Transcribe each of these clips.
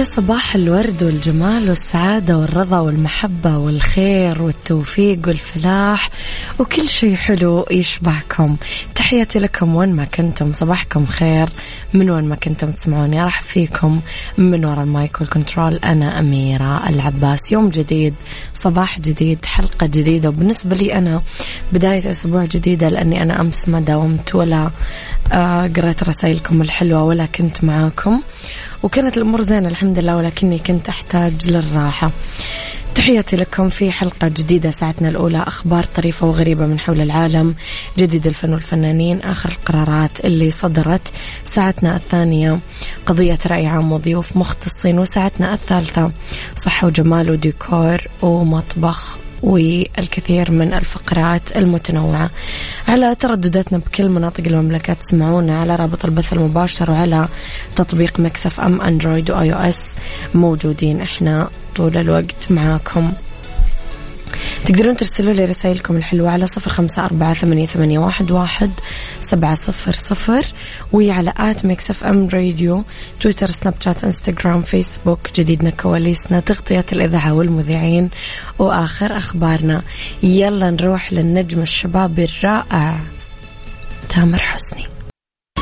يا صباح الورد والجمال والسعادة والرضا والمحبة والخير والتوفيق والفلاح وكل شيء حلو يشبهكم تحياتي لكم وين ما كنتم صباحكم خير. من وين ما كنتم تسمعوني راح فيكم من وراء ال mic وال control أنا أميرة العباس. يوم جديد صباح جديد حلقة جديدة. وبالنسبة لي أنا بداية أسبوع جديدة لأني أنا أمس ما داومت ولا آه، قرأت رسائلكم الحلوة ولا كنت معاكم. وكانت الأمور زينة الحمد لله ولكني كنت أحتاج للراحة. تحياتي لكم في حلقة جديدة ساعتنا الأولى أخبار طريفة وغريبة من حول العالم جديد الفن والفنانين آخر القرارات اللي صدرت ساعتنا الثانية قضية رأي عام وضيوف مختصين وساعتنا الثالثة صحة وجمال وديكور ومطبخ والكثير من الفقرات المتنوعة. على تردداتنا بكل مناطق المملكة تسمعونا على رابط البث المباشر وعلى تطبيق Mix FM أندرويد و iOS موجودين إحنا طول الوقت معاكم. تقدرون ترسلوا لي رسائلكم الحلوة على صفر خمسة أربعة ثمانية, ثمانية واحد, واحد سبعة صفر صفر. وعلى at Mix FM Radio تويتر سناب شات إنستغرام فيسبوك جديدنا كواليسنا تغطية الإذاعة والمذيعين وآخر أخبارنا. يلا نروح للنجم الشبابي الرائع تامر حسني.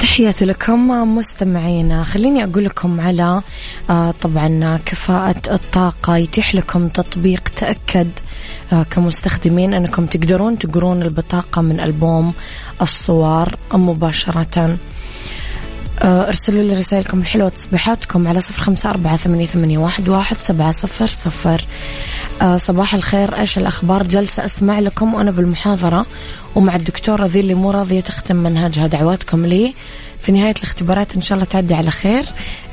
تحياتي لكم مستمعينا. خليني أقول لكم على آه، طبعا كفاءة الطاقة يتيح لكم تطبيق تأكد آه، كمستخدمين أنكم تقدرون تقرون البطاقة من ألبوم الصور مباشرة. ارسلوا لي رسائلكم الحلوة تصبيحاتكم على صفر خمسة أربعة ثمانية, ثمانية واحد, واحد سبعة صفر صفر. صباح الخير إيش الأخبار؟ جلسة أسمع لكم وأنا بالمحاضرة ومع الدكتورة ذي اللي مو راضية تختم منهجها. دعواتكم لي. في نهاية الاختبارات إن شاء الله تعدي على خير.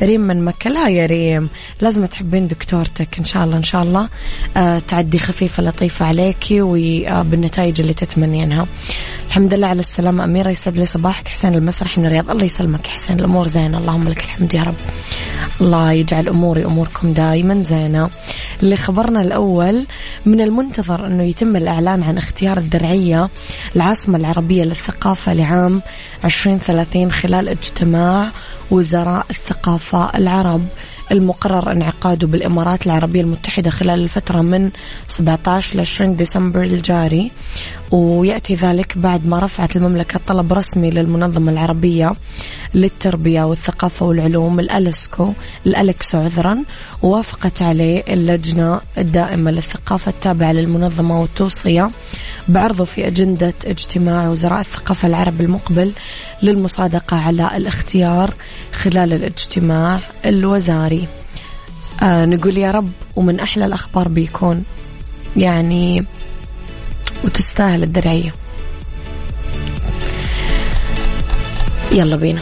ريم من مكة. لا يا ريم لازم تحبين دكتورتك إن شاء الله إن شاء الله. آه تعدي خفيفة لطيفة عليكي وبالنتائج اللي تتمنينها الحمد لله على السلامة. أميرة يسعد لي صباحك. حسين المسرح من الرياض. الله يسلمك حسين. الأمور زينة. اللهم لك الحمد يا رب. الله يجعل أموري أموركم دائما زينة. اللي خبرنا الأول من المنتظر أنه يتم الإعلان عن اختيار الدرعية العاصمة العربية للثقافة لعام 2030 خلال اجتماع وزراء الثقافة العرب المقرر انعقاده بالإمارات العربية المتحدة خلال الفترة من 17 ل 20 ديسمبر الجاري ويأتي ذلك بعد ما رفعت المملكة طلب رسمي للمنظمة العربية للتربية والثقافة والعلوم الألسكو الألكسو عذرا ووافقت عليه اللجنة الدائمة للثقافة التابعة للمنظمة والتوصية بعرضه في أجندة اجتماع وزراء الثقافة العرب المقبل للمصادقة على الاختيار خلال الاجتماع الوزاري. آه نقول يا رب ومن أحلى الأخبار بيكون يعني وتستاهل الدرعية. يلا بينا.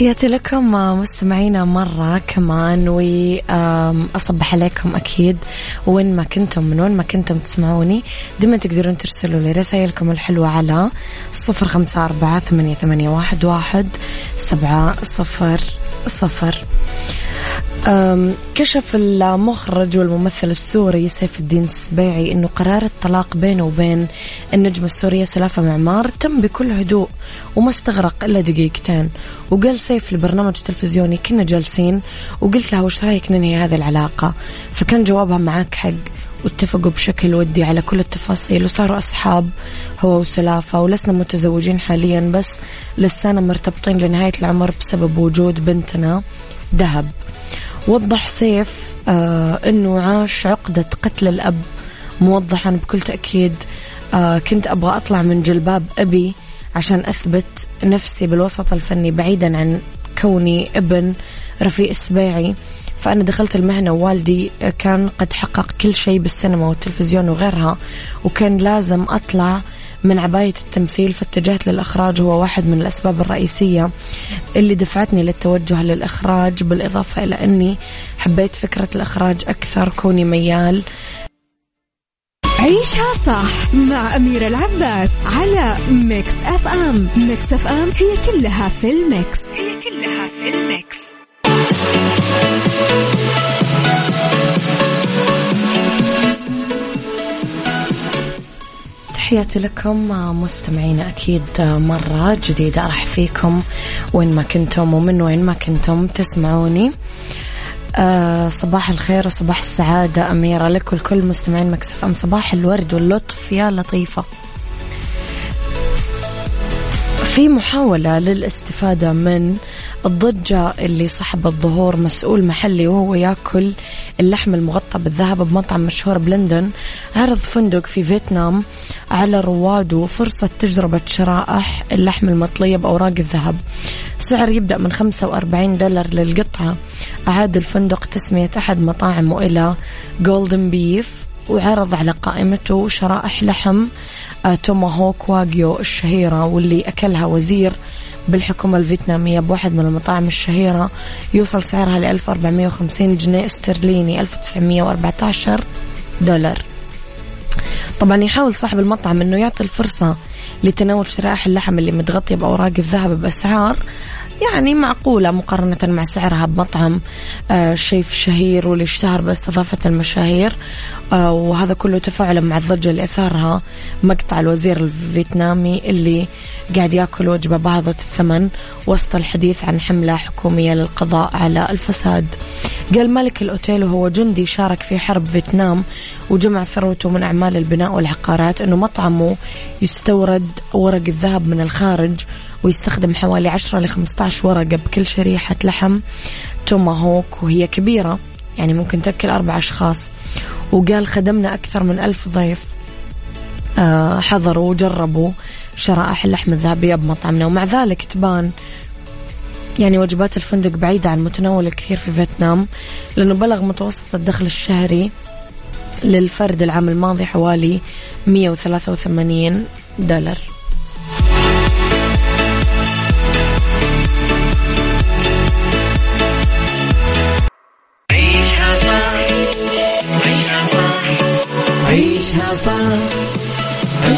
تحياتي لكم مستمعينا مرة كمان وأصبح عليكم أكيد. وين ما كنتم من وين ما كنتم تسمعوني دائما تقدرون ترسلوا لي رسائلكم الحلوة على صفر خمسة أربعة ثمانية, واحد سبعة صفر صفر. كشف المخرج والممثل السوري سيف الدين السبيعي أنه قرار الطلاق بينه وبين النجمة السورية سلافة معمار تم بكل هدوء وما استغرق إلا دقيقتين. وقال سيف لبرنامج تلفزيوني كنا جالسين وقلت لها وش رأيك ننهي هذه العلاقة؟ فكان جوابها معك حق واتفقوا بشكل ودي على كل التفاصيل. وصاروا أصحاب هو وسلافة ولسنا متزوجين حاليا بس لسانا مرتبطين لنهاية العمر بسبب وجود بنتنا ذهب. وضح سيف آه أنه عاش عقدة قتل الأب موضحا بكل تأكيد. آه كنت أبغى أطلع من جلباب أبي عشان أثبت نفسي بالوسط الفني بعيدا عن كوني ابن رفيق السبيعي فأنا دخلت المهنة ووالدي كان قد حقق كل شيء بالسينما والتلفزيون وغيرها وكان لازم أطلع من عباية التمثيل فاتجهت للإخراج هو واحد من الأسباب الرئيسية اللي دفعتني للتوجه للإخراج بالإضافة إلى أني حبيت فكرة الإخراج أكثر كوني ميال. عيشها صح مع أميرة العباس على Mix FM. Mix FM هي كلها في ال mix. هي كلها في ال mix. تحياتي لكم مستمعين أكيد مرة جديدة أرحب فيكم وين ما كنتم ومن وين ما كنتم تسمعوني. آه صباح الخير وصباح السعادة أميرة لك ولكل مستمعين مكسف أم صباح الورد واللطف يا لطيفة. في محاولة للاستفادة من الضجة اللي صاحب الظهور مسؤول محلي وهو ياكل اللحم المغطى بالذهب بمطعم مشهور بلندن عرض فندق في فيتنام. على رواده فرصة تجربة شرائح اللحم المطلية بأوراق الذهب. سعر يبدأ من 45 دولار للقطعة. أعاد الفندق تسمية أحد مطاعمه إلى جولدن بيف وعرض على قائمته شرائح لحم آه، توماهوك واجيو الشهيرة واللي أكلها وزير. بالحكومة الفيتنامية بواحد من المطاعم الشهيرة. يوصل سعرها ل 1450 جنيه استرليني 1914 دولار. طبعا يحاول صاحب المطعم إنه يعطي الفرصة لتناول شرائح اللحم اللي متغطية بأوراق الذهب بأسعار يعني معقولة مقارنة مع سعرها بمطعم آه، شيف شهير واللي اشتهر باستضافة المشاهير آه، وهذا كله تفاعلا مع الضجة اللي أثارها مقطع الوزير الفيتنامي اللي قاعد يأكل وجبة باهظة الثمن وسط الحديث عن حملة حكومية للقضاء على الفساد. قال مالك الأوتيل وهو جندي شارك في حرب فيتنام وجمع ثروته من أعمال البناء والعقارات أنه مطعمه يستورد ورق الذهب من الخارج ويستخدم حوالي 10 ل 15 ورقة بكل شريحة لحم توماهوك وهي كبيرة يعني ممكن تأكل أربع أشخاص. وقال خدمنا أكثر من ألف ضيف آه، حضروا وجربوا شرائح اللحم الذهبية بمطعمنا ومع ذلك تبان يعني وجبات الفندق بعيدة عن متناول الكثير في فيتنام لأنه بلغ متوسط الدخل الشهري للفرد العام الماضي حوالي 183 دولار.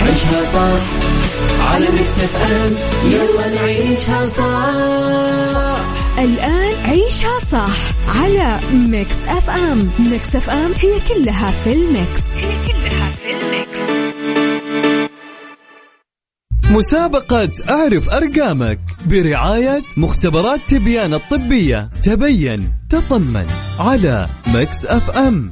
عيشها صح على Mix FM. يلا نعيشها صح الآن عيشها صح على Mix FM. Mix FM هي كلها في ال mix. هي كلها في ال mix. مسابقة أعرف أرقامك برعاية مختبرات تبيان الطبية. تبين تطمن على Mix FM.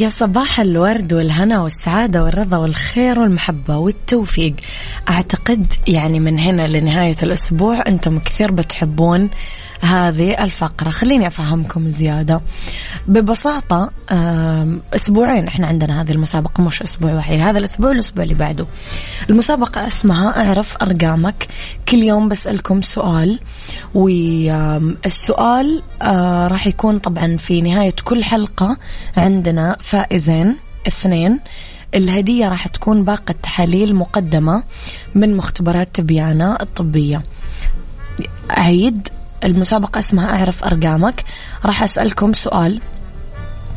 يا صباح الورد والهنا والسعادة والرضا والخير والمحبة والتوفيق. أعتقد يعني من هنا لنهاية الأسبوع أنتم كثير بتحبون هذه الفقرة. خليني أفهمكم زيادة. ببساطة أسبوعين إحنا عندنا هذه المسابقة مش أسبوع واحد هذا الأسبوع والأسبوع اللي بعده. المسابقة اسمها أعرف أرقامك. كل يوم بسألكم سؤال والسؤال آه، راح يكون طبعا في نهاية كل حلقة عندنا فائزين اثنين. الهدية راح تكون باقة تحاليل مقدمة من مختبرات تبيانة الطبية. أعيد المسابقة اسمها أعرف أرقامك. راح أسألكم سؤال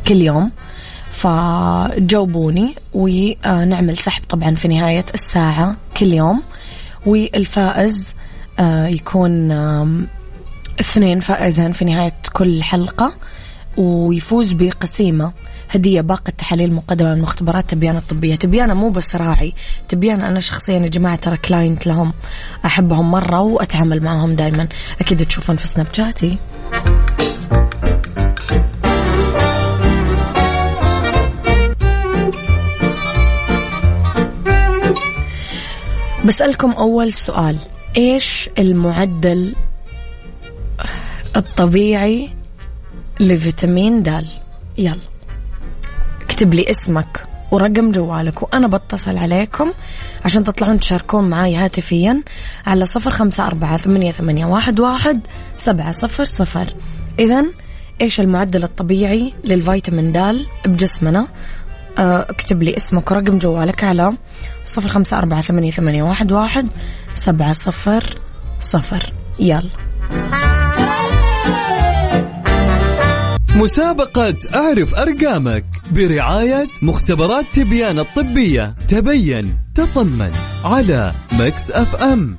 كل يوم. فجاوبوني ونعمل سحب طبعا في نهاية الساعة كل يوم. والفائز آه، يكون اثنين فائزين في نهاية كل حلقة. ويفوز بقسيمة. هدية باقة تحاليل مقدمة من مختبرات تبيان الطبية. تبيانة مو بس راعي تبيانة أنا شخصيا يا جماعة ترى كلاينت لهم أحبهم مرة وأتعامل معهم دايما. أكيد تشوفون في سناب شاتي بسألكم أول سؤال إيش المعدل الطبيعي لفيتامين د؟ يلا. اكتب لي اسمك ورقم جوالك وأنا بتصل عليكم عشان تطلعون تشاركون معاي هاتفيا على صفر خمسة أربعة ثمانية, ثمانية واحد, واحد سبعة صفر صفر. إذا إيش المعدل الطبيعي للفيتامين د بجسمنا؟ آه، اكتب لي اسمك ورقم جوالك على صفر خمسة أربعة ثمانية, ثمانية واحد, واحد سبعة صفر صفر. يلا. مسابقة أعرف أرقامك برعاية مختبرات تبيان الطبية. تبين تطمن على مكس أف أم.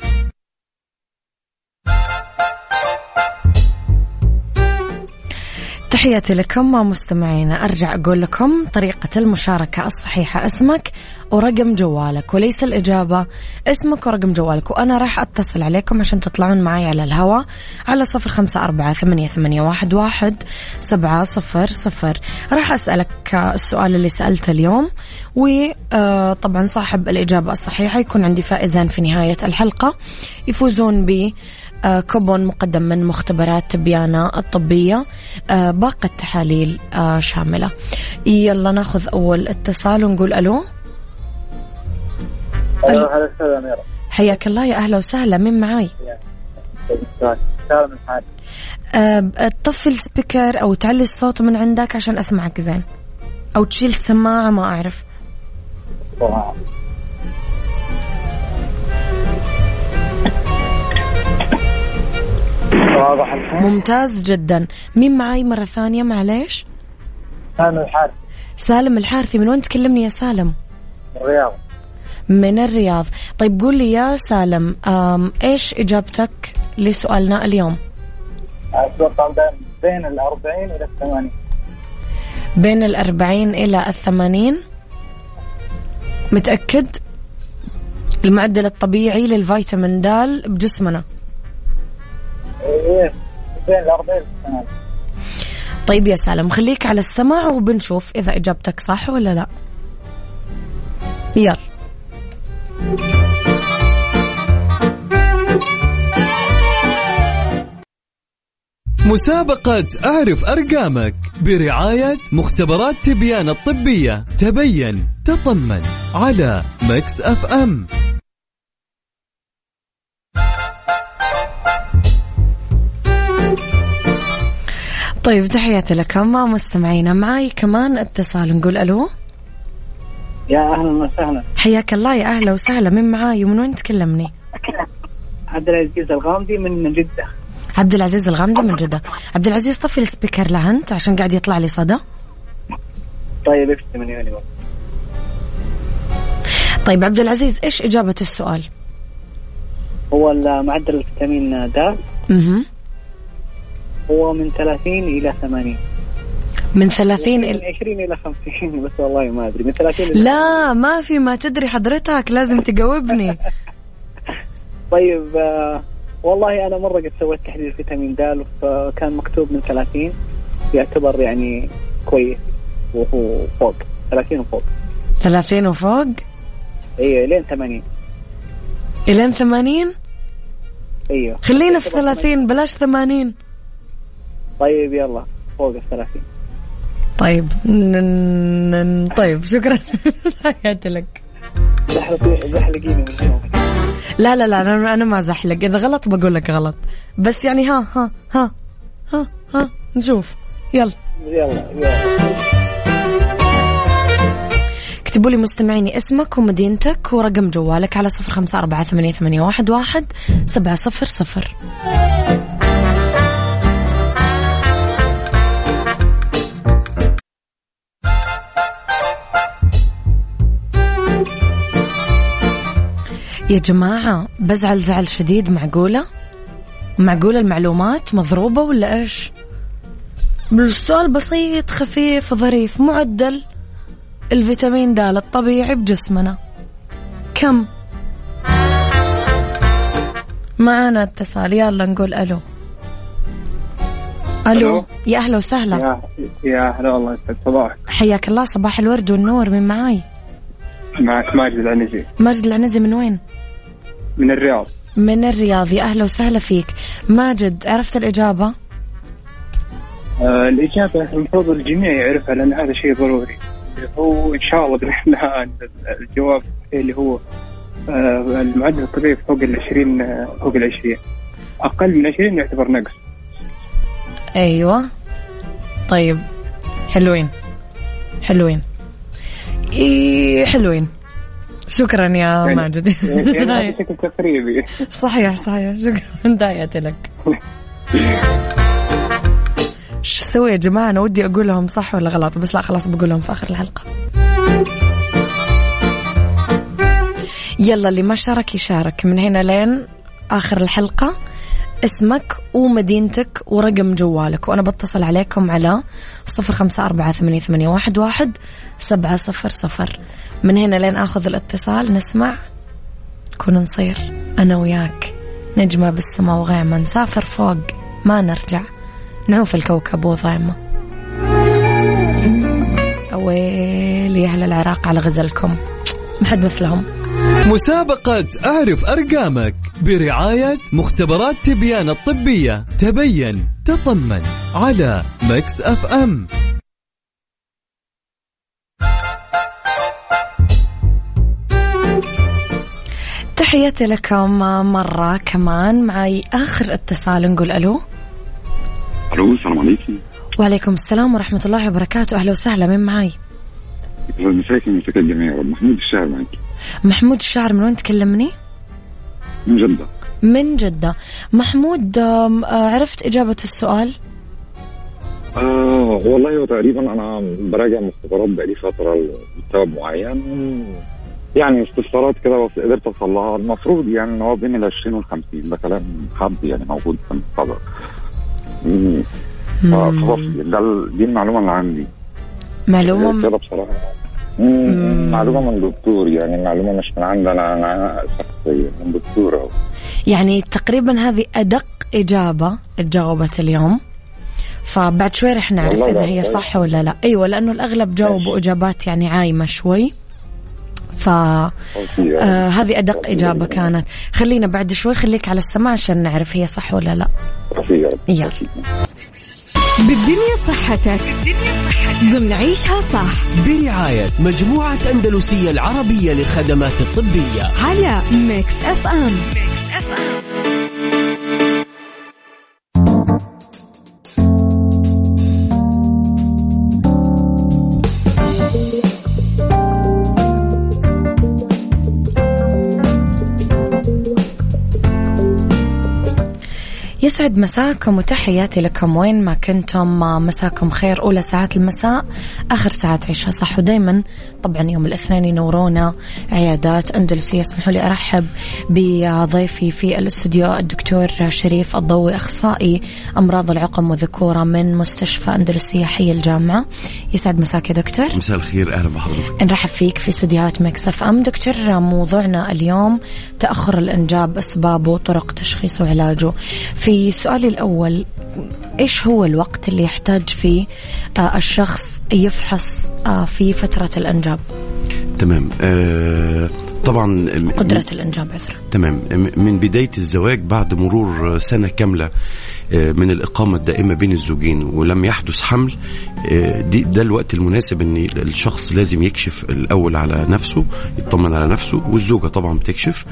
تحياتي لكم مستمعينا أرجع أقول لكم طريقة المشاركة الصحيحة. اسمك ورقم جوالك وليس الإجابة. اسمك ورقم جوالك. وأنا راح أتصل عليكم عشان تطلعون معي على الهواء على صفر خمسة أربعة ثمانية, ثمانية واحد, واحد سبعة صفر صفر. راح أسألك السؤال اللي سألته اليوم. وطبعا صاحب الإجابة الصحيحة. يكون عندي فائزان في نهاية الحلقة. يفوزون ب آه، كوبون مقدم من مختبرات تبيانة الطبية آه، باقة تحاليل آه، شاملة. يلا ناخذ أول اتصال ونقول ألو. ألو هلا وسهلا حياك الله يا أهلا وسهلا مين معاي؟ سالم تطفي السبيكر أو تعلي الصوت من عندك عشان أسمعك زين. أو تشيل السماعة ما أعرف. واضح ممتاز جدا. مين معاي مرة ثانية؟ معليش. سالم الحارثي. سالم الحارثي من وين تكلمني يا سالم؟ الرياض. من الرياض. طيب قول لي يا سالم إيش إجابتك لسؤالنا اليوم؟ أتوقع بين الأربعين إلى الثمانين. بين الأربعين إلى الثمانين؟ متأكد؟ المعدل الطبيعي للفيتامين د بجسمنا. إيه بين والثمانين طيب يا سالم خليك على السمع وبنشوف إذا إجابتك صح ولا لا. يلا. مسابقة أعرف أرقامك برعاية مختبرات تبيان الطبية. تبين تطمن على Mix FM طيب تحياتي لكم مستمعينا معي كمان اتصال. نقول ألو. يا أهلا وسهلا. حياك الله يا أهلا وسهلا. من معاي ومن وين تكلمني؟ عبد العزيز الغامدي من جدة. عبد العزيز الغامدي من جدة. عبد العزيز طفي ال speaker لا هنت عشان قاعد يطلع لي صدى. طيب X 80 طيب عبد العزيز إيش إجابة السؤال؟ هو معدل الفيتامين د. أها هو من 30 إلى 80 من 30 من ال... 20 إلى 50 بس والله ما أدري. من 30 إلى لا ما في ما تدري حضرتك لازم تجاوبني. طيب آه، والله أنا مرة قد سويت تحليل فيتامين د فكان مكتوب من 30 يعتبر يعني كويس. وهو فوق 30 وفوق. 30 وفوق؟ أيوه لين 80 إلين 80 أيوه خلينا في يعتبر 30 بلاش 80 طيب يلا فوق ال 30 طيب. طيب شكرا. تحياتي لك. زحلقي- زحلقيني من هنا. لا لا لا أنا أنا ما زحلق. إذا غلط بقول لك غلط. بس يعني ها ها ها ها ها نشوف. يلا. يلا يلا. اكتبوا لي مستمعيني اسمك ومدينتك ورقم جوالك على صفر خمسة أربعة ثمانية, ثمانية واحد, واحد سبعة صفر صفر. يا جماعة بزعل زعل شديد معقولة؟ معقولة المعلومات مضروبة ولا إيش؟ السؤال بسيط خفيف ظريف معدل. الفيتامين د الطبيعي بجسمنا. كم؟ معانا اتصال. يلا نقول ألو. ألو. ألو. يا أهلا وسهلا. يا يا هلا والله يسعد صباحك. حياك الله صباح الورد والنور. من معاي؟ معك ماجد العنزي. ماجد العنزي من وين؟ من الرياض. من الرياض. يا أهلا وسهلا فيك. ماجد عرفت الإجابة؟ آه الإجابة المفروض الجميع يعرفها لأن هذا شيء ضروري. هو إن شاء الله بإذن الله الجواب اللي هو آه المعدل الطبيعي فوق العشرين آه فوق العشرين. أقل من عشرين يعتبر نقص. أيوه. طيب حلوين. حلوين. إيه حلوين. شكرا يا يعني- ماجد. يعني بشكل تقريبي صحيح صحيح. شكرا. تحياتي لك. شو أسوي يا جماعة؟ أنا ودي أقول لهم صح ولا غلط؟ بس لا خلاص بقول لهم في آخر الحلقة. يلا اللي ما شارك يشارك. من هنا لين آخر الحلقة. اسمك ومدينتك ورقم جوالك. وأنا بتصل عليكم على صفر خمسة أربعة ثمانية, واحد, سبعة صفر صفر. من هنا لين أخذ الاتصال نسمع. كون نصير أنا وياك. نجمة بالسما وغيمة نسافر فوق. ما نرجع. نعوف الكوكب وضيمة ويلي يا أهل العراق على غزلكم. ما حد مثلهم. مسابقة أعرف أرقامك. برعاية مختبرات تبيان الطبية. تبين تطمن. على Mix FM تحياتي لكم مرة كمان. معي آخر اتصال نقول ألو. ألو السلام عليكم. وعليكم السلام ورحمة الله وبركاته. أهلا وسهلا من معي؟ مساكم مساك الجميع يا رب محمود الشاعر معك. محمود الشاعر من وين تكلمني؟ من جدة. من جدة. محمود آه، عرفت إجابة السؤال؟ آه والله تقريبا أنا براجع مختبرات بقالي فترة لسبب معين. يعني استفسارات كده بس قدرت أوصل لها. المفروض يعني إن هو بين ال 20 وال 50 ده كلام حد يعني موجود في المختبر ده دي المعلومة اللي عندي. معلومة غير كده بصراحة. معلومة من دكتور يعني معلومة مش من عندي أنا أنا شخصيا من دكتور أهو. يعني تقريبا هذه أدق إجابة تجاوبت اليوم. فبعد شوي رح نعرف لا، هي. صح ولا لا. أيوة لأنه الأغلب جاوبوا إجابات يعني عايمة شوي. ف okay. آه هذه أدق إجابة كانت. خلينا بعد شوي خليك على السماع عشان نعرف هي صح ولا لا. يلا. بالدنيا صحتك. بالدنيا صحتك ضمن عيشها صح. برعاية مجموعة أندلسية العربية للخدمات الطبية. على Mix FM Mix FM. يسعد مساكم وتحياتي لكم وين ما كنتم. مساكم خير. أولى ساعات المساء آخر ساعات عيشها صح ودايما طبعا يوم الاثنين ينورونا عيادات أندلسية. اسمحوا لي أرحب بضيفي في الاستوديو الدكتور شريف الضوي أخصائي أمراض العقم وذكورة من مستشفى أندلسية حي الجامعة. يسعد مساك يا دكتور. مساء الخير. أهلا بحضرتك. نرحب فيك في استديوهات مكسف أم. دكتور موضوعنا اليوم تأخر الإنجاب أسبابه وطرق تشخيصه وعلاجه في في سؤالي الأول إيش هو الوقت اللي يحتاج فيه آه، الشخص يفحص آه، في فترة الإنجاب؟ تمام. آه طبعا قدرة الإنجاب عذرا. تمام. من بداية الزواج بعد مرور سنة كاملة من الإقامة الدائمة بين الزوجين ولم يحدث حمل آه، دي ده الوقت المناسب إن الشخص لازم يكشف الأول على نفسه يطمن على نفسه والزوجة طبعا بتكشف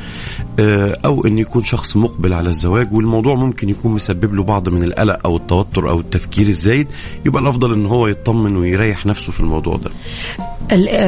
آه، أو إن يكون شخص مقبل على الزواج والموضوع ممكن يكون مسبب له بعض من القلق أو التوتر أو التفكير الزايد يبقى الأفضل إن هو يطمن ويريح نفسه في الموضوع ده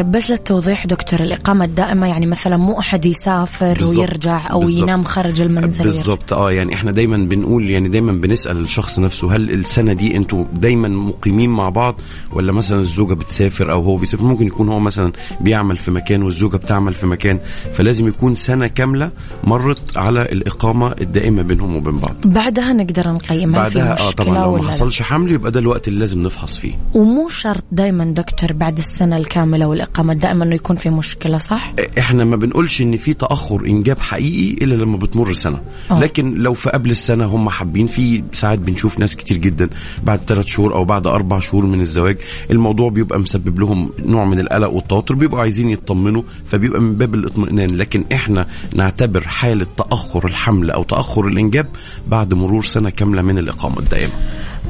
بس للتوضيح دكتور الإقامة الدائمة يعني مثلا مو أحد يسافر بالزبط. ويرجع أو بالزبط. ينام خارج المنزل بالضبط آه يعني إحنا دايما بنقول يعني دايما بنسأل الشخص نفسه هل السنة دي أنتوا دايما مقيمين مع بعض؟ ولا مثلا الزوجة بتسافر أو هو بيسافر؟ ممكن يكون هو مثلا بيعمل في مكان والزوجة بتعمل في مكان. فلازم يكون سنة كاملة مرت على الإقامة الدائمة بينهم وبين بعض. بعدها نقدر نقيم بعدها آه طبعا لو ما حصلش حمل يبقى ده الوقت اللي لازم نفحص فيه. ومو شرط دايما دكتور بعد السنة الكاملة والإقامة الدائمة إنه يكون في مشكلة صح؟ إحنا ما بنقولش إن في تأخر إنجاب حقيقي إلا لما بتمر سنة. أوه. لكن لو في قبل السنة هم حابين في ساعات بنشوف ناس كتير جدا بعد ثلاث شهور أو بعد أربع شهور من الزواج الموضوع بيبقى مسبب لهم نوع من القلق والتوتر بيبقوا عايزين يطمنوا فبيبقى من باب الاطمئنان. لكن إحنا نعتبر حالة تأخر الحمل أو تأخر الإنجاب بعد مرور سنة كاملة من الإقامة الدائمة.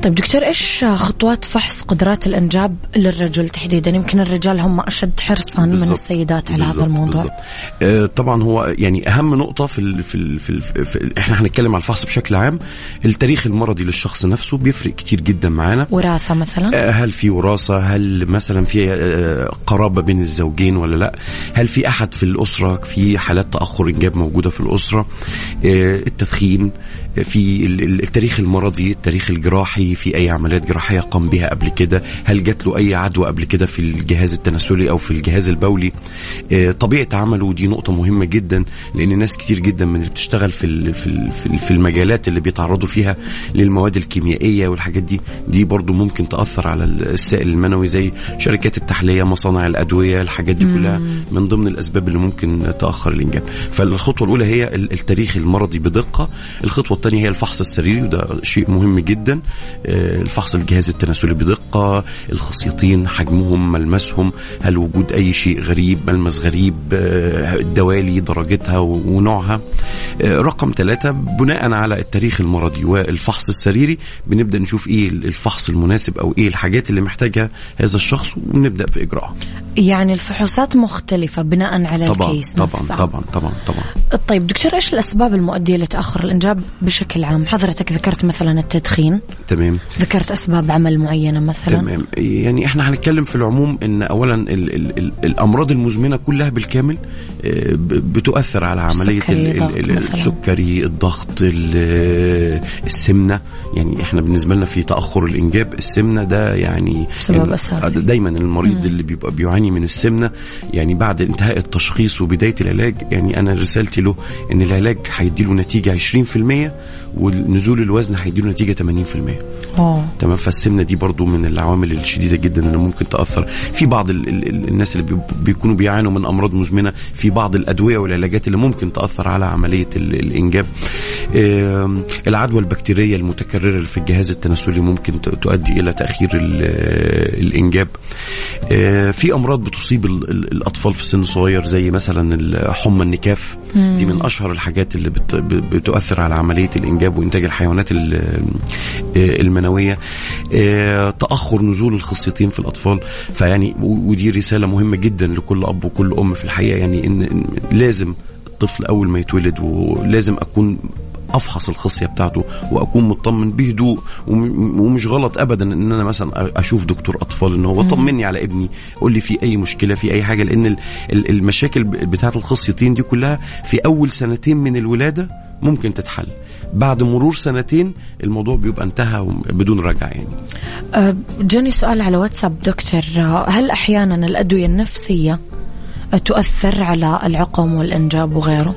طيب دكتور إيش خطوات فحص قدرات الأنجاب للرجل تحديدا؟ يمكن الرجال هم أشد حرصا من السيدات على هذا الموضوع. بالزبط. آه طبعا هو يعني أهم نقطة في ال في, ال في, ال في إحنا هنتكلم على الفحص بشكل عام التاريخ المرضي للشخص نفسه بيفرق كتير جدا معانا. وراثة مثلا؟ آه هل في وراثة؟ هل مثلا في آه قرابة بين الزوجين ولا لا؟ هل في أحد في الأسرة؟ في حالات تأخر إنجاب موجودة في الأسرة؟ آه التدخين في التاريخ المرضي التاريخ الجراحي في أي عمليات جراحية قام بها قبل كده؟ هل جات له أي عدوى قبل كده في الجهاز التناسلي أو في الجهاز البولي؟ آه، طبيعة عمله دي نقطة مهمة جدا لأن ناس كتير جدا من اللي بتشتغل في في المجالات اللي بيتعرضوا فيها للمواد الكيميائية والحاجات دي دي برضو ممكن تأثر على السائل المنوي زي شركات التحلية مصانع الأدوية الحاجات دي كلها من ضمن الأسباب اللي ممكن تأخر الإنجاب. فالخطوة الأولى هي التاريخ المرضي بدقة الخطوة الثانية هي الفحص السريري وده شيء مهم جدا. الفحص الجهاز التناسلي بدقة الخصيتين حجمهم ملمسهم هل وجود أي شيء غريب ملمس غريب آه، الدوالي درجتها ونوعها. آه، رقم ثلاثة بناء على التاريخ المرضي والفحص السريري بنبدأ نشوف إيه الفحص المناسب أو إيه الحاجات اللي محتاجها هذا الشخص ونبدأ في اجراءها يعني الفحوصات مختلفة بناء على طبعا الكيس طبعا نفسها. طبعا طبعا طبعا. طيب دكتور إيش الأسباب المؤدية لتأخر الإنجاب بشكل عام؟ حضرتك ذكرت مثلا التدخين. تمام. ذكرت أسباب عمل معينة مثلا؟ تمام. يعني إحنا هنتكلم في العموم إن اولا ال ال ال الأمراض المزمنة كلها بالكامل آه، بتؤثر على عملية السكري الضغط السمنة. يعني إحنا بالنسبة لنا في تأخر الإنجاب السمنة ده يعني سبب أساسي. دايما المريض مم. اللي بيبقى بيعاني بيعاني من السمنة يعني بعد انتهاء التشخيص وبداية العلاج يعني أنا رسالتي له إن العلاج هيديله نتيجة 20% ونزول الوزن هيديله نتيجة 80% آه. تمام؟ فالسمنة دي برضو من العوامل الشديدة جدا اللي ممكن تأثر في بعض ال ال الناس اللي بيكونوا بيعانوا من أمراض مزمنة في بعض الأدوية والعلاجات اللي ممكن تأثر على عملية الإنجاب. العدوى البكتيرية المتكررة في الجهاز التناسلي ممكن تؤدي إلى تأخير الإنجاب. آه، في أمراض بتصيب الأطفال في سن صغير زي مثلا حمى النكاف. دي من أشهر الحاجات اللي بتؤثر على عملية الإنجاب وإنتاج الحيوانات المنوية آه، تأخر نزول الخصيتين في الأطفال. فيعني ودي رسالة مهمة جدا لكل أب وكل أم في الحقيقة. يعني ان إن لازم الطفل أول ما يتولد ولازم أكون أفحص الخصية بتاعته وأكون مطمن بهدوء وم- ومش غلط ابدا إن أنا مثلا أشوف دكتور أطفال إن هو طمني على ابني قول لي في أي مشكلة في أي حاجة. لأن ال- ال- المشاكل بتاعة الخصيتين دي كلها في أول سنتين من الولادة ممكن تتحل. بعد مرور سنتين الموضوع بيبقى انتهى بدون رجعة يعني. أه، جاني سؤال على واتساب دكتور. هل أحيانا الأدوية النفسية أه، تؤثر على العقم والإنجاب وغيره؟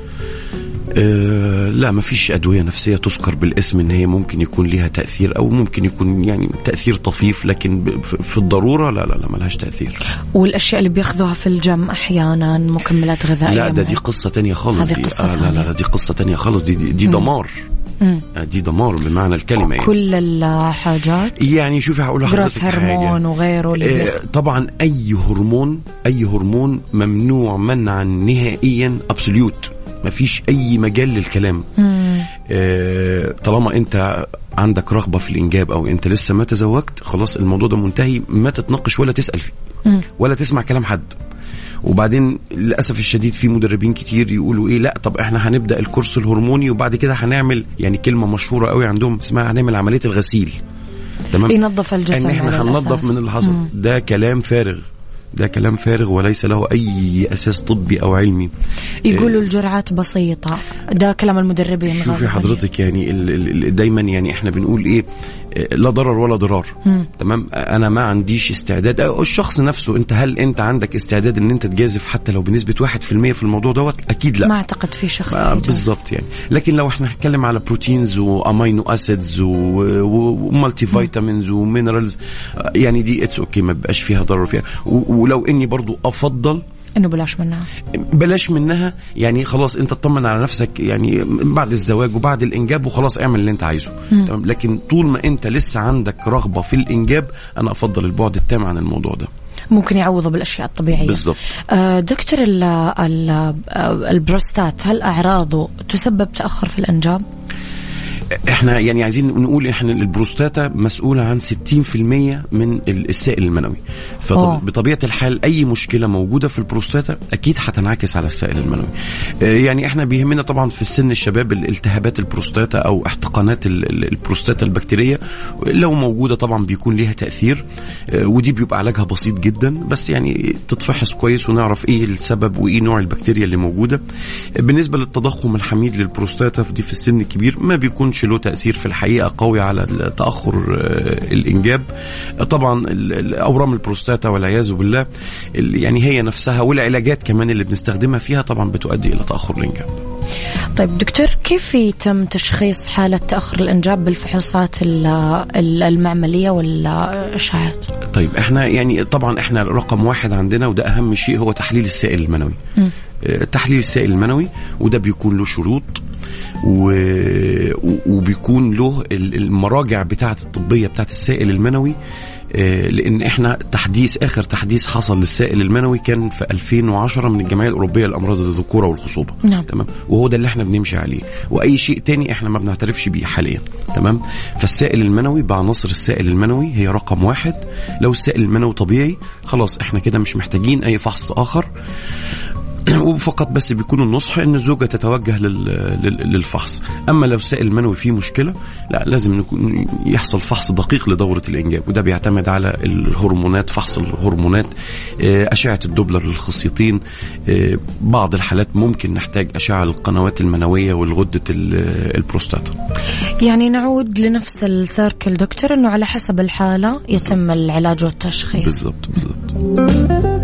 أه لا ما فيش أدوية نفسية تذكر بالاسم إن هي ممكن يكون لها تأثير أو ممكن يكون يعني تأثير طفيف لكن في الضرورة لا لا لا ملهاش تأثير. والأشياء اللي بياخذوها في الجم أحيانا مكملات غذائية لا ده دي. قصة تانية خالص هذه دي. قصة آه لا. لا دي قصة تانية خالص دي دي, دي دمار. دي دمار بمعنى الكلمة يعني. كل الحاجات. يعني شوفي هقول لحضرتك هرمون وغيره اللي آه، طبعا أي هرمون أي هرمون ممنوع منعا نهائيا ابسوليوت مفيش أي مجال للكلام. آه، طالما أنت عندك رغبة في الإنجاب أو أنت لسه ما تزوجت خلاص الموضوع ده منتهي ما تتناقش ولا تسأل فيه. مم. ولا تسمع كلام حد. وبعدين للأسف الشديد في مدربين كتير يقولوا إيه لا طب إحنا هنبدأ الكورس الهرموني وبعد كده هنعمل يعني كلمة مشهورة قوي عندهم اسمها هنعمل عملية الغسيل تمام ينظف الجسم إن إحنا هننظف. من اللي حصل. ده كلام فارغ ده كلام فارغ وليس له أي أساس طبي أو علمي يقولوا الجرعات بسيطة ده كلام المدربين شوفي. حضرتك يعني ال- ال- ال- دايما يعني إحنا بنقول إيه آه، لا ضرر ولا ضرار. تمام؟ أنا ما عنديش استعداد. أو الشخص نفسه أنت هل أنت عندك استعداد إن أنت تجازف حتى لو بنسبة 1% في الموضوع دوت؟ أكيد لا. ما أعتقد في شخص. بالظبط يعني. لكن لو إحنا هنتكلم على proteins و amino acids و multivitamins و minerals يعني دي it's okay ما بيبقاش فيها ضرر فيها. ولو إني برضو أفضل إنه بلاش منها. بلاش منها يعني خلاص أنت اطمن على نفسك يعني بعد الزواج وبعد الإنجاب وخلاص اعمل اللي أنت عايزه. تمام؟ لكن طول ما أنت لسه عندك رغبة في الإنجاب أنا أفضل البعد التام عن الموضوع ده. ممكن يعوضوا بالأشياء الطبيعية. بالظبط آه، دكتور ال ال آه، البروستات هل أعراضه تسبب تأخر في الإنجاب؟ إحنا يعني عايزين نقول إحنا البروستاتا مسؤولة عن 60% من السائل المنوي. فبطبيعه الحال أي مشكلة موجودة في البروستاتا أكيد هتنعكس على السائل المنوي. آه، يعني إحنا بيهمنا طبعا في سن الشباب الالتهابات البروستاتا أو احتقانات ال- ال- البروستاتا البكتيرية. لو موجودة طبعا بيكون ليها تأثير آه، ودي بيبقى علاجها بسيط جدا. بس يعني تتفحص كويس ونعرف إيه السبب وإيه نوع البكتيريا اللي موجودة. بالنسبة للتضخم الحميد للبروستاتا دي في السن الكبير ما بيكونش له تأثير في الحقيقة قوي على تاخر آه، الإنجاب طبعا أورام البروستاتا والعياذ بالله ال- يعني هي نفسها والعلاجات كمان اللي بنستخدمها فيها طبعا بتؤدي إلى تأخر الإنجاب طيب دكتور كيف يتم تشخيص حالة تأخر الإنجاب بالفحوصات ال- ال- المعملية والإشعاعات؟ طيب إحنا يعني طبعا إحنا رقم واحد عندنا وده أهم شيء هو تحليل السائل المنوي مم. تحليل السائل المنوي وده بيكون له شروط وبيكون له ال- المراجع بتاعه الطبية بتاعه السائل المنوي آه، لأن إحنا تحديث آخر تحديث حصل للسائل المنوي كان في 2010 من الجمعية الأوروبية لأمراض الذكورة والخصوبة. نعم. تمام؟ وهو ده اللي إحنا بنمشي عليه. وأي شيء تاني إحنا ما بنعترفش بيه حاليا. تمام؟ فالسائل المنوي بعناصر السائل المنوي هي رقم واحد. لو السائل المنوي طبيعي خلاص إحنا كده مش محتاجين أي فحص آخر. وفقط بس بيكون النصح إن الزوجة تتوجه لل... لل... للفحص. أما لو السائل المنوي فيه مشكلة لا لازم نكون يحصل فحص دقيق لدورة الإنجاب وده بيعتمد على الهرمونات فحص الهرمونات آه، أشعة الدوبلر للخصيتين آه، بعض الحالات ممكن نحتاج أشعة للقنوات المنوية والغدة ال- البروستاتا. يعني نعود لنفس ال circle دكتور أنه على حسب الحالة يتم العلاج والتشخيص. بالضبط بالضبط.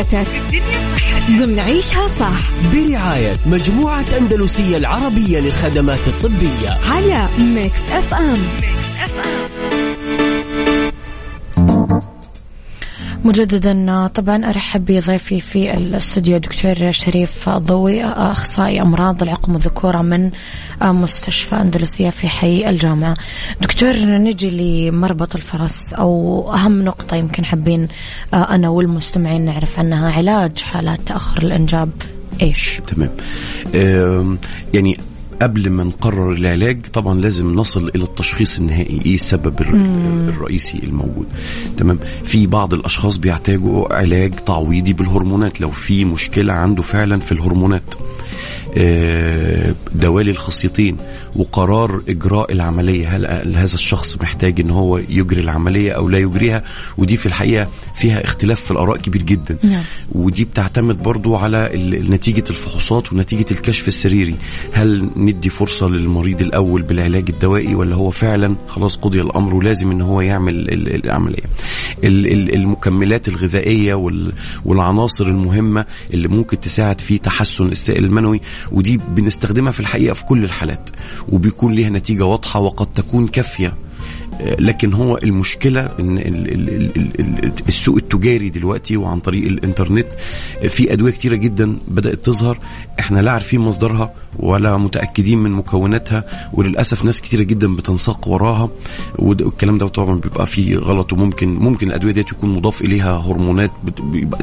صحتك ضمن عيشها صح. برعاية مجموعة أندلسية العربية للخدمات الطبية. على Mix FM مجددا طبعا أرحب بضيفي في الاستوديو دكتور شريف ضوي أخصائي أمراض العقم والذكوره من مستشفى أندلسية في حي الجامعة. دكتور نجي لمربط الفرس أو أهم نقطة يمكن حابين أنا والمستمعين نعرف عنها علاج حالات تأخر الإنجاب إيش؟ تمام يعني قبل ما نقرر العلاج طبعا لازم نصل إلى التشخيص النهائي إيه السبب الر- الرئيسي الموجود. تمام؟ في بعض الأشخاص بيحتاجوا علاج تعويضي بالهرمونات لو في مشكلة عنده فعلا في الهرمونات. آه، دوالي الخصيتين وقرار إجراء العملية هل هذا الشخص محتاج إن هو يجري العملية أو لا يجريها؟ ودي في الحقيقة فيها اختلاف في الآراء كبير جدا. نعم. ودي بتعتمد برضو على نتيجة الفحوصات ونتيجة الكشف السريري. هل ندي فرصة للمريض الأول بالعلاج الدوائي ولا هو فعلا خلاص قضي الأمر ولازم إن هو يعمل ال- العملية. ال- ال- المكملات الغذائية وال- والعناصر المهمة اللي ممكن تساعد في تحسن السائل المنوي ودي بنستخدمها في الحقيقة في كل الحالات وبيكون ليها نتيجة واضحة وقد تكون كافية. لكن هو المشكلة إن ال- ال- ال- ال- ال- السوق التجاري دلوقتي وعن طريق الإنترنت في أدوية كتيرة جدا بدأت تظهر. إحنا لا عارفين مصدرها ولا متأكدين من مكوناتها وللأسف ناس كتيرة جدا بتنساق وراها. والكلام ده طبعا بيبقى فيه غلط وممكن ممكن الأدوية دي يكون مضاف إليها هرمونات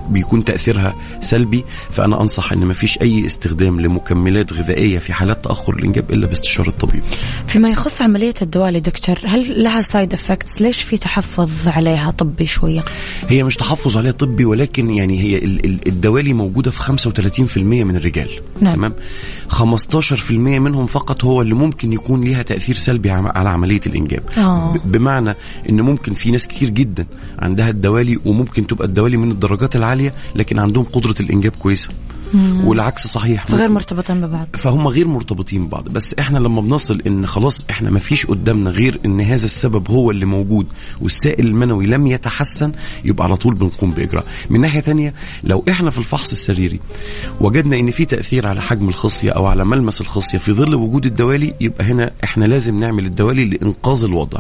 بيكون تأثيرها سلبي. فأنا أنصح إن مفيش أي استخدام لمكملات غذائية في حالات تأخر الإنجاب إلا باستشارة الطبيب. فيما يخص عملية الدوالي دكتور هل لها side effects ليش في تحفظ عليها طبي شوية؟ هي مش تحفظ عليها طبي ولكن يعني هي ال- ال- الدوالي موجودة في 35% من الرجال. نعم. تمام؟ 15% منهم فقط هو اللي ممكن يكون ليها تأثير سلبي على عملية الإنجاب. ب- بمعنى ان ممكن في ناس كتير جدا عندها الدوالي وممكن تبقى الدوالي من الدرجات العالية لكن عندهم قدرة الإنجاب كويسة. والعكس صحيح. فغير مرتبطين ببعض. فهم غير مرتبطين ببعض. بس إحنا لما بنصل إن خلاص إحنا ما فيش قدامنا غير إن هذا السبب هو اللي موجود والسائل المنوي لم يتحسن يبقى على طول بنقوم بإجراء. من ناحية تانية لو إحنا في الفحص السريري وجدنا إن في تأثير على حجم الخصية أو على ملمس الخصية في ظل وجود الدوالي يبقى هنا إحنا لازم نعمل الدوالي لإنقاذ الوضع.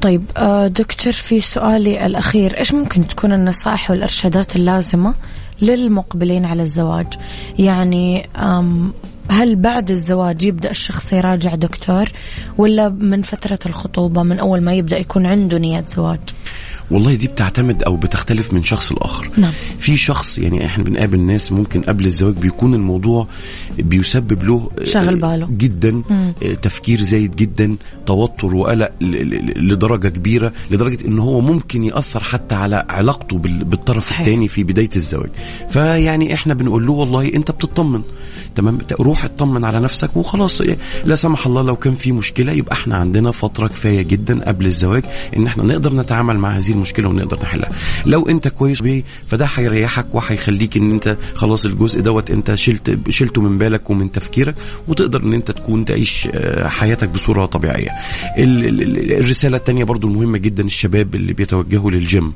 طيب آه، دكتور في سؤالي الأخير. إيش ممكن تكون النصائح والإرشادات اللازمة للمقبلين على الزواج. يعني هل بعد الزواج يبدأ الشخص يراجع دكتور ولا من فترة الخطوبة من أول ما يبدأ يكون عنده نية زواج والله دي بتعتمد أو بتختلف من شخص لآخر نعم. في شخص يعني إحنا بنقابل ناس ممكن قبل الزواج بيكون الموضوع بيسبب له شغل باله. جدا مم. تفكير زايد جدا توتر وقلق لدرجة كبيرة لدرجة إن هو ممكن يأثر حتى على علاقته بال- بالطرف. الثاني في بداية الزواج فيعني إحنا بنقول له والله أنت بتطمن تمام؟ روح اطمن على نفسك وخلاص. لا سمح الله لو كان في مشكلة يبقى إحنا عندنا فترة كفاية جدا قبل الزواج إن إحنا نقدر نتعامل مع هذه المشكلة ونقدر نحلها. لو انت كويس بيه فده هيريحك وهيخليك إن انت خلاص الجزء دوت انت شلت شلته من بالك ومن تفكيرك وتقدر إن انت تكون تعيش آه، حياتك بصورة طبيعية. ال- ال- ال- الرسالة الثانية برضو المهمه جدا الشباب اللي بيتوجهوا للجيم.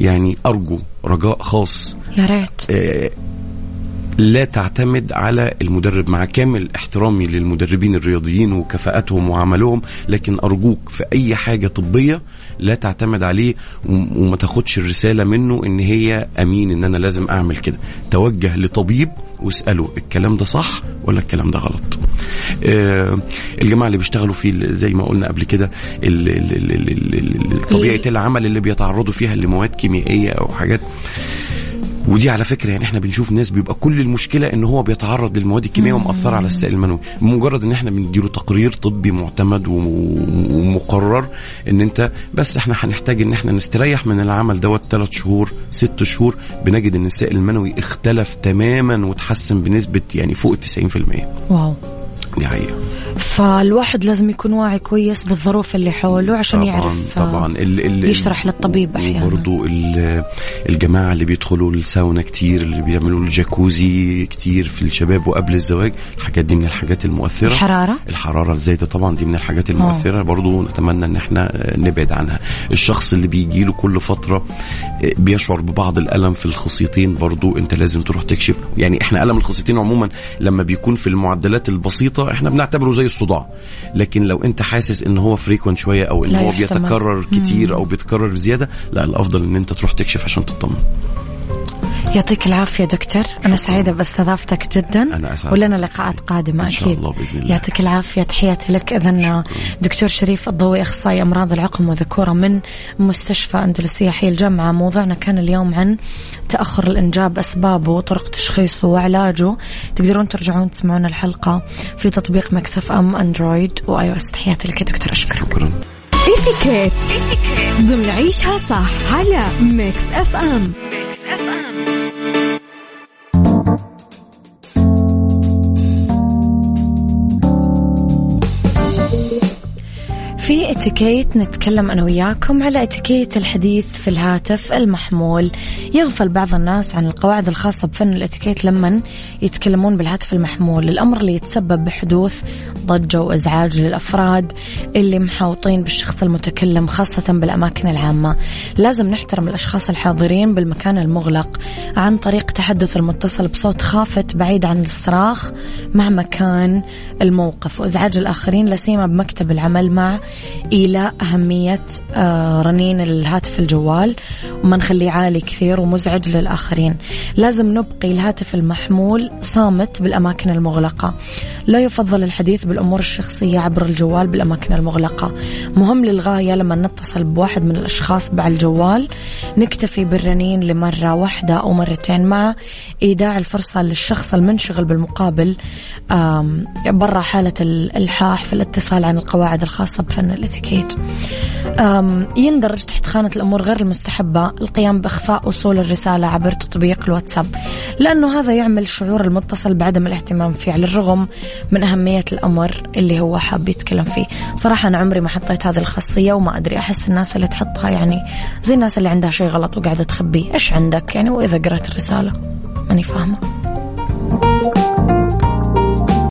يعني أرجو رجاء خاص. يا ريت. آه، لا تعتمد على المدرب مع كامل احترامي للمدربين الرياضيين وكفاءتهم وعملهم لكن أرجوك في أي حاجة طبية لا تعتمد عليه وم- وما تاخدش الرسالة منه إن هي أمين إن أنا لازم أعمل كده. توجه لطبيب واسأله الكلام ده صح ولا الكلام ده غلط. آه الجماعة اللي بيشتغلوا في زي ما قلنا قبل كده طبيعة العمل اللي بيتعرضوا فيها لمواد كيميائية أو حاجات. ودي على فكرة يعني إحنا بنشوف ناس بيبقى كل المشكلة إن هو بيتعرض للمواد الكيميائية ومأثرة على السائل المنوي. مجرد إن إحنا بنديله تقرير طبي معتمد ومقرر إن أنت بس إحنا هنحتاج إن إحنا نستريح من العمل دوت ثلاث شهور ست شهور بنجد إن السائل المنوي اختلف تماما وتحسن بنسبة يعني فوق ال 90% wow. دي فالواحد لازم يكون واعي كويس بالظروف اللي حوله عشان يعرف آه، طبعا. ال ال يشرح للطبيب أحيانا. وبرضو ال- الجماعة اللي بيدخلوا الساونا كتير اللي بيعملوا الجاكوزي كتير في الشباب وقبل الزواج الحاجات دي من الحاجات المؤثرة. الحرارة؟ الحرارة الزايدة طبعا دي من الحاجات المؤثرة. برضو نتمنى إن إحنا نبعد عنها. الشخص اللي بيجي له كل فترة بيشعر ببعض الألم في الخصيتين. برضو أنت لازم تروح تكشف. يعني إحنا ألم الخصيتين عموما لما بيكون في المعدلات البسيطة إحنا بنعتبره زي الصداع. لكن لو انت حاسس ان هو فريكوينت شوية أو ان هو يحتمل. بيتكرر كتير أو بيتكرر زيادة لا الأفضل إن انت تروح تكشف عشان تطمن. يعطيك العافية دكتور. أنا سعيدة باستضافتك جدا. أنا أسعد. ولنا لقاءات قادمة إن شاء أكيد. الله بإذن الله. يعطيك العافية. تحياتي لك. إذن دكتور شريف الضوي أخصائي أمراض العقم وذكورة من مستشفى أندلسية. حي الجامعة موضوعنا كان اليوم عن تأخر الإنجاب أسبابه وطرق تشخيصه وعلاجه. تقدرون ترجعون تسمعون الحلقة في تطبيق Mix FM Android و iOS. تحياتي لك يا دكتور. أشكرك شكرا. اتيكيت ضمن عيشها صح على Mix FM. في اتيكيت نتكلم أنا وياكم على اتيكيت الحديث في الهاتف المحمول. يغفل بعض الناس عن القواعد الخاصة بفن الاتيكيت لما يتكلمون بالهاتف المحمول. الأمر اللي يتسبب بحدوث ضجة وإزعاج للأفراد اللي محاوطين بالشخص المتكلم خاصة بالأماكن العامة. لازم نحترم الأشخاص الحاضرين بالمكان المغلق عن طريق تحدث المتصل بصوت خافت بعيد عن الصراخ مهما كان الموقف. وإزعاج الآخرين لا سيما بمكتب العمل مع إيلاء أهمية آه، رنين الهاتف الجوال. وما نخليه عالي كثير ومزعج للآخرين. لازم نبقي الهاتف المحمول صامت بالأماكن المغلقة. لا يفضل الحديث بالأمور الشخصية عبر الجوال بالأماكن المغلقة. مهم للغاية لما نتصل بواحد من الأشخاص بعد الجوال. نكتفي بالرنين لمرة واحدة أو مرتين مع إيداع الفرصة للشخص المنشغل بالمقابل برا حالة الإلحاح في الاتصال عن القواعد الخاصة بفن الاتيكيت أم، يندرج تحت خانة الأمور غير المستحبة القيام بإخفاء وصول الرسالة عبر تطبيق الواتساب. لأنه هذا يعمل شعور المتصل بعدم الاهتمام فيه على الرغم من أهمية الأمر اللي هو حاب يتكلم فيه. صراحة أنا عمري ما حطيت هذه الخاصية وما أدري أحس الناس اللي تحطها يعني زي الناس اللي عندها شيء غلط وقاعدة تخبيه. إيش عندك؟ يعني وإذا قرأت الرسالة؟ ماني فاهمة.